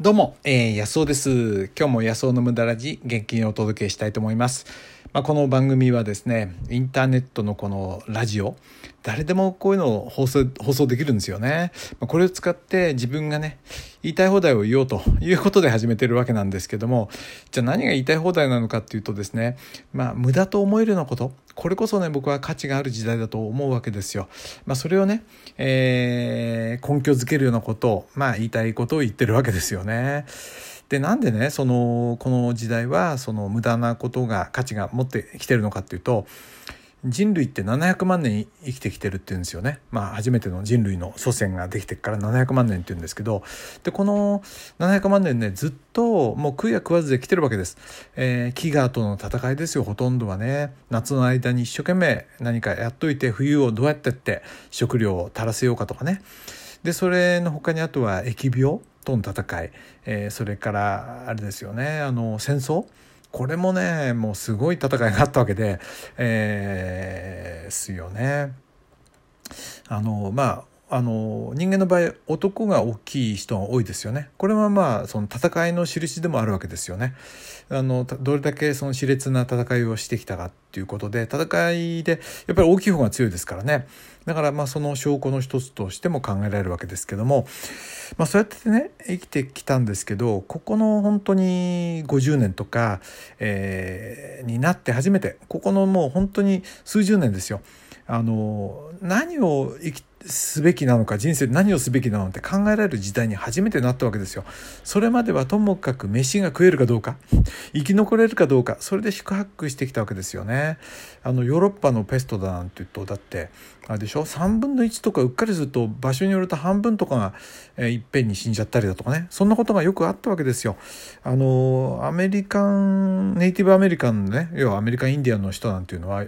どうも、えー、安尾です。今日も安尾の無駄ラジ元気にお届けしたいと思います。まあ、この番組はですね、インターネットのこのラジオ、誰でもこういうのを放送放送できるんですよね。まあ、これを使って自分がね、言いたい放題を言おうということで始めてるわけなんですけども、じゃあ何が言いたい放題なのかっていうとですね、まあ、無駄と思えるようなこと、これこそね、僕は価値がある時代だと思うわけですよ。まあ、それをね、えー、根拠づけるようなことを、まあ、言いたいことを言ってるわけですよね。でなんでねそのこの時代はその無駄なことが価値が持ってきてるのかっていうと人類って700万年生きてきてるっていうんですよね。まあ初めての人類の祖先ができてから700万年っていうんですけど、で、この700万年ね、ずっともう食いや食わずで来てるわけです。えー、飢餓との戦いですよ、ほとんどはね。夏の間に一生懸命何かやっといて、冬をどうやってって食料を足らせようかとかね。で、それの他にあとは疫病との戦い、えー、それからあれですよね、あの戦争？これもねもうすごい戦いがあったわけで、えー、すよね。あのまああの人間の場合男が大きい人が多いですよね。これはまあその戦いの印でもあるわけですよね。あのどれだけその熾烈な戦いをしてきたかっていうことで戦いでやっぱり大きい方が強いですからね。だからまあその証拠の一つとしても考えられるわけですけども、まあ、そうやってね生きてきたんですけどここの本当に50年とか、えー、になって初めてここのもう本当に数十年ですよ。あの何を生きすべきなのか人生で何をすべきなのって考えられる時代に初めてなったわけですよ。それまではともかく飯が食えるかどうか生き残れるかどうかそれで宿泊してきたわけですよね。あのヨーロッパのペストだなんて言うとだってあれでしょ？3分の1とかうっかりすると場所によると半分とかが、えー、いっぺんに死んじゃったりだとかねそんなことがよくあったわけですよ。あのアメリカンネイティブアメリカンのね要はアメリカンインディアンの人なんていうのは、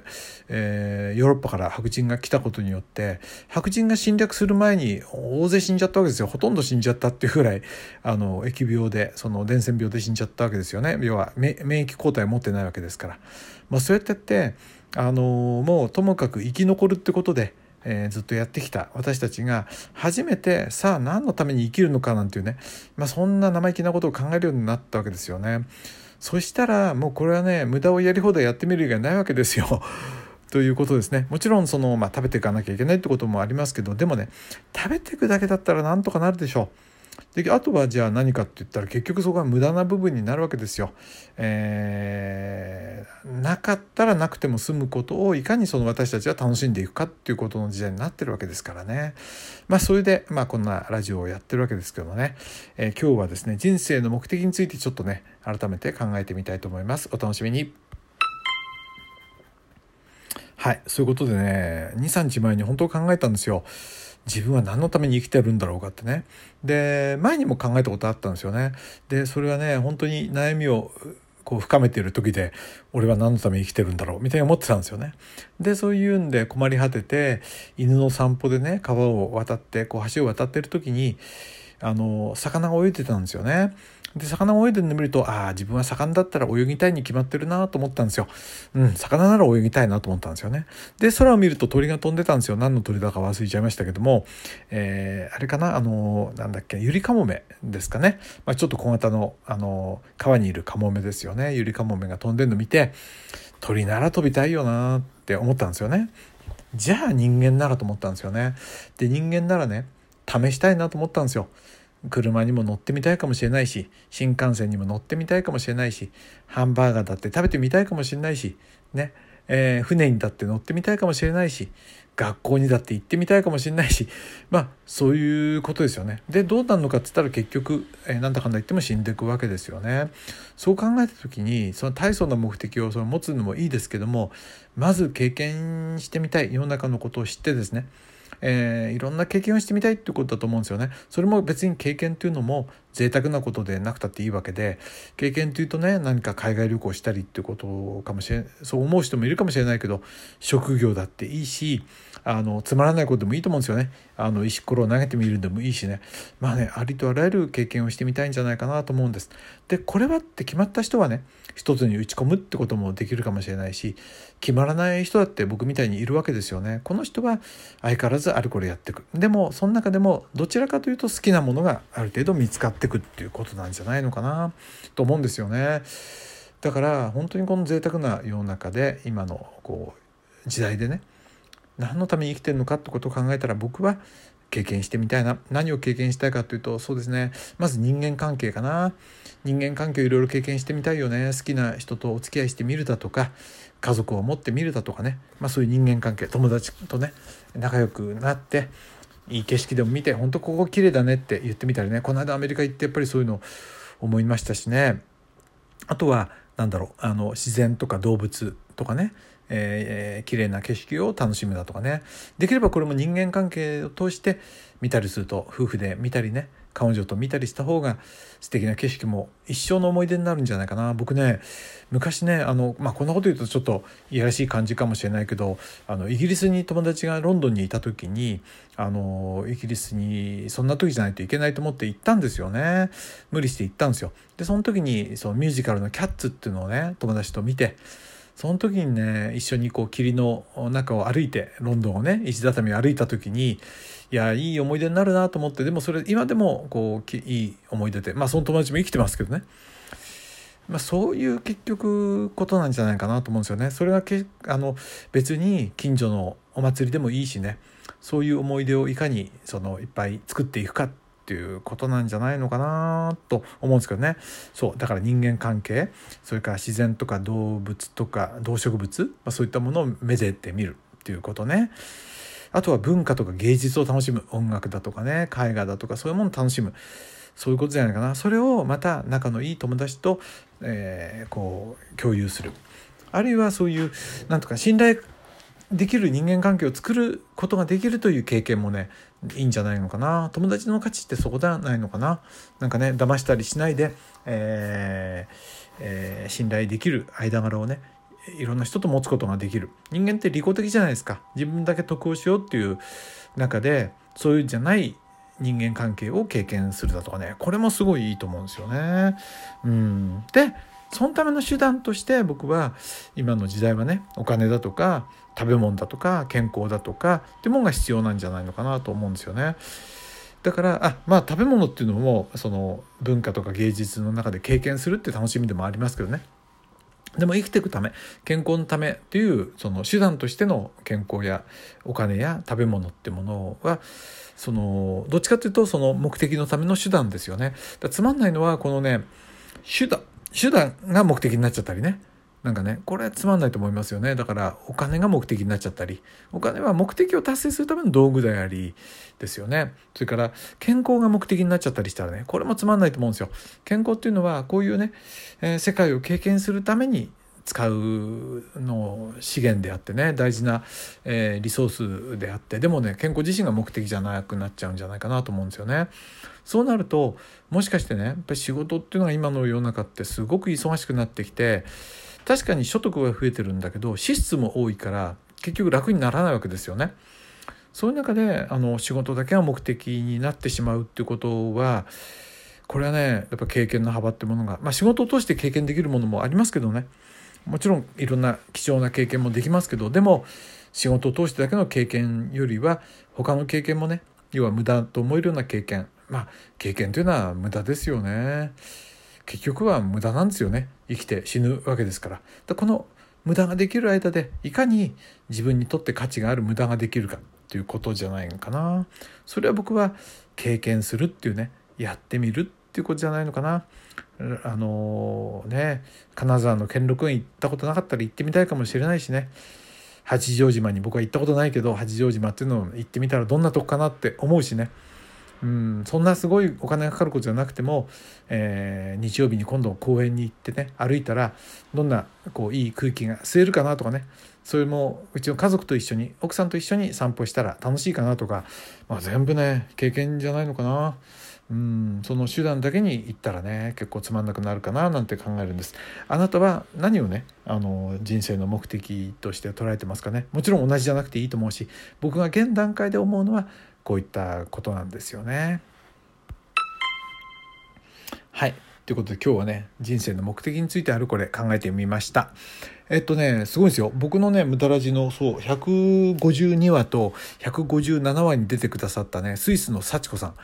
えー、ヨーロッパから白人が来たことによって白人が侵略する前に大勢死んじゃったわけですよ。ほとんど死んじゃったっていうぐらいあの疫病でその伝染病で死んじゃったわけですよね。要は免疫抗体を持ってないわけですから、まあ、そうやってってあのもうともかく生き残るってことでえー、ずっとやってきた。私たちが初めてさあ何のために生きるのかなんていうね、まあ、そんな生意気なことを考えるようになったわけですよね。そしたらもうこれはね無駄をやり放題やってみる以外ないわけですよ。ということですねもちろんその、まあ、食べていかなきゃいけないってこともありますけどでもね食べていくだけだったらなんとかなるでしょう。であとはじゃあ何かって言ったら結局そこは無駄な部分になるわけですよ。えー、なかったらなくても済むことをいかにその私たちは楽しんでいくかっていうことの時代になってるわけですからね。まあそれで、まあ、こんなラジオをやってるわけですけどもね、えー、今日はですね人生の目的についてちょっとね改めて考えてみたいと思います。お楽しみに。はい、そういうことでね、2、3日前に本当考えたんですよ。自分は何のために生きてるんだろうかってね。で、前にも考えたことあったんですよね。で、それはね、本当に悩みをこう深めている時で、俺は何のために生きてるんだろうみたいに思ってたんですよね。で、そういうんで困り果てて、犬の散歩でね、川を渡って、こう橋を渡ってる時に、あの、魚が泳いでたんですよね。で、魚を泳いでるの見ると、ああ、自分は魚だったら泳ぎたいに決まってるなと思ったんですよ。うん、魚なら泳ぎたいなと思ったんですよね。で、空を見ると鳥が飛んでたんですよ。何の鳥だか忘れちゃいましたけども、えー、あれかな、あの、なんだっけ、ユリカモメですかね。まあ、ちょっと小型の、あの、川にいるカモメですよね。ユリカモメが飛んでるの見て、鳥なら飛びたいよなって思ったんですよね。じゃあ人間ならと思ったんですよね。で、人間ならね、試したいなと思ったんですよ。車にも乗ってみたいかもしれないし新幹線にも乗ってみたいかもしれないしハンバーガーだって食べてみたいかもしれないしね、えー、船にだって乗ってみたいかもしれないし学校にだって行ってみたいかもしれないしまあそういうことですよね。でどうなるのかっつったら結局、えー、なんだかんだ言っても死んでいくわけですよね。そう考えた時にその大層な目的をその持つのもいいですけどもまず経験してみたい世の中のことを知ってですねえー、いろんな経験をしてみたいってことだと思うんですよね。それも別に経験っていうのも贅沢なことでなくたっていいわけで経験っていうとね何か海外旅行したりってことかもしれないそう思う人もいるかもしれないけど職業だっていいしあのつまらないことでもいいと思うんですよね。あの石ころを投げてみるんでもいいしねまあねありとあらゆる経験をしてみたいんじゃないかなと思うんです。でこれはって決まった人はね一つに打ち込むってこともできるかもしれないし決まらない人だって僕みたいにいるわけですよね。この人は相変わらずあるこれやっていく。でもその中でもどちらかというと好きなものがある程度見つかったっていくっていうことなんじゃないのかなと思うんですよね。だから本当にこの贅沢な世の中で今のこう時代でね何のために生きてるのかってことを考えたら僕は経験してみたいな何を経験したいかというとそうですね。まず人間関係かな。人間関係をいろいろ経験してみたいよね。好きな人とお付き合いしてみるだとか家族を持ってみるだとかね、まあ、そういう人間関係。友達とね仲良くなっていい景色でも見て本当ここ綺麗だねって言ってみたりね。この間アメリカ行ってやっぱりそういうの思いましたしね。あとは何だろう。あの自然とか動物とかね。えー、綺麗な景色を楽しむだとかね。できればこれも人間関係を通して見たりすると夫婦で見たりね彼女と見たりした方が素敵な景色も一生の思い出になるんじゃないかな。僕ね昔ねあの、まあ、こんなこと言うとちょっといやらしい感じかもしれないけどあのイギリスに友達がロンドンにいた時にあのイギリスにそんな時じゃないといけないと思って行ったんですよね。無理して行ったんですよ。でその時にそのミュージカルの「キャッツ」っていうのをね友達と見てその時にね一緒にこう霧の中を歩いてロンドンをね石畳を歩いた時にいやいい思い出になるなと思ってでもそれ今でもこういい思い出でまあその友達も生きてますけどね、まあ、そういう結局ことなんじゃないかなと思うんですよね。それがけあの別に近所のお祭りでもいいしねそういう思い出をいかにそのいっぱい作っていくかっっていうことなんじゃないのかなと思うんですけどね。そうだから人間関係それから自然とか動物とか動植物、まあ、そういったものをめでてみるっていうことね。あとは文化とか芸術を楽しむ音楽だとかね絵画だとかそういうものを楽しむ。そういうことじゃないかな。それをまた仲のいい友達と、えー、こう共有する。あるいはそういうなんとか信頼できる人間関係を作ることができるという経験もねいいんじゃないのかな？友達の価値ってそこではないのかな？なんかね騙したりしないで、えーえー、信頼できる間柄をねいろんな人と持つことができる。人間って利己的じゃないですか。自分だけ得をしようっていう中でそういうんじゃない人間関係を経験するだとかね。これもすごいいいと思うんですよね。うん、でそのための手段として僕は今の時代はねお金だとか食べ物だとか健康だとかってものが必要なんじゃないのかなと思うんですよね。だからあまあ食べ物っていうのもその文化とか芸術の中で経験するって楽しみでもありますけどね。でも生きていくため健康のためっていうその手段としての健康やお金や食べ物ってものはそのどっちかっていうとその目的のための手段ですよね。だつまんないのはこのね手段手段が目的になっちゃったりね。なんかねこれつまんないと思いますよね。だからお金が目的になっちゃったり。お金は目的を達成するための道具でありですよね。それから健康が目的になっちゃったりしたらねこれもつまんないと思うんですよ。健康っていうのはこういうね、えー、世界を経験するために使うの資源であってね大事な、えー、リソースであってでもね健康自身が目的じゃなくなっちゃうんじゃないかなと思うんですよね。そうなるともしかしてねやっぱり仕事っていうのが今の世の中ってすごく忙しくなってきて確かに所得が増えてるんだけど支出も多いから結局楽にならないわけですよね。そういう中であの仕事だけが目的になってしまうっていうことはこれはねやっぱ経験の幅ってものが、まあ、仕事を通して経験できるものもありますけどねもちろんいろんな貴重な経験もできますけどでも仕事を通してだけの経験よりは他の経験もね要は無駄と思えるような経験。まあ経験というのは無駄ですよね。結局は無駄なんですよね。生きて死ぬわけですから。だこの無駄ができる間でいかに自分にとって価値がある無駄ができるかっていうことじゃないのかな。それは僕は経験するっていうねやってみるっていうことじゃないのかな。あの、ね金沢の兼六園行ったことなかったら行ってみたいかもしれないしね。八丈島に僕は行ったことないけど八丈島っていうのを行ってみたらどんなとこかなって思うしね。うん、そんなすごいお金がかかることじゃなくても、えー、日曜日に今度公園に行ってね歩いたらどんなこういい空気が吸えるかなとかね。それもうちの家族と一緒に奥さんと一緒に散歩したら楽しいかなとか、まあ、全部ね経験じゃないのかな。うん、その手段だけに行ったらね結構つまんなくなるかななんて考えるんです。あなたは何をねあの人生の目的として捉えてますかね？もちろん同じじゃなくていいと思うし僕が現段階で思うのはこういったことなんですよね。はい。ということで今日はね人生の目的についてあるこれ考えてみました。えっとねすごいですよ。僕のねムタラジのそう152話と157話に出てくださったねスイスの幸子さん。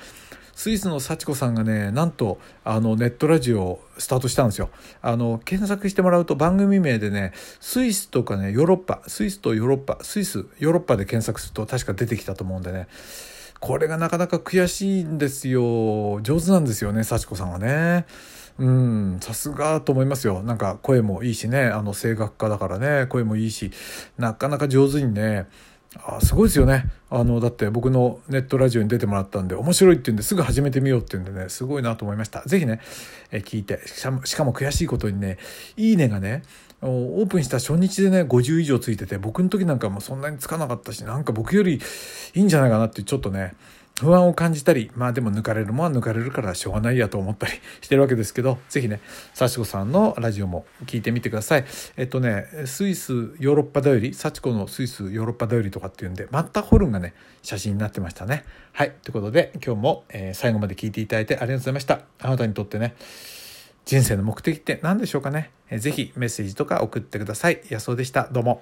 スイスの幸子さんがねなんとあのネットラジオをスタートしたんですよ。あの検索してもらうと番組名でねスイスとかねヨーロッパスイスとヨーロッパスイスヨーロッパで検索すると確か出てきたと思うんでね。これがなかなか悔しいんですよ。上手なんですよね幸子さんはね。うんさすがと思いますよ。なんか声もいいしねあの声楽家だからね声もいいしなかなか上手にねあすごいですよね。あのだって僕のネットラジオに出てもらったんで面白いって言うんですぐ始めてみようって言うんでねすごいなと思いました。是非ねえ聞いてしかもしかも悔しいことにね「いいね」がねオープンした初日でね50以上ついてて僕の時なんかもそんなにつかなかったしなんか僕よりいいんじゃないかなってちょっとね不安を感じたりまあでも抜かれるもんは抜かれるからしょうがないやと思ったり してるわけですけど是非ね幸子さんのラジオも聞いてみてください。えっとねスイスヨーロッパだより幸子のスイスヨーロッパだよりとかっていうんでマッターホルンがね写真になってましたね。はい。ということで今日も、えー、最後まで聞いていただいてありがとうございました。あなたにとってね人生の目的って何でしょうかね、えー、ぜひメッセージとか送ってください。安尾でした。どうも。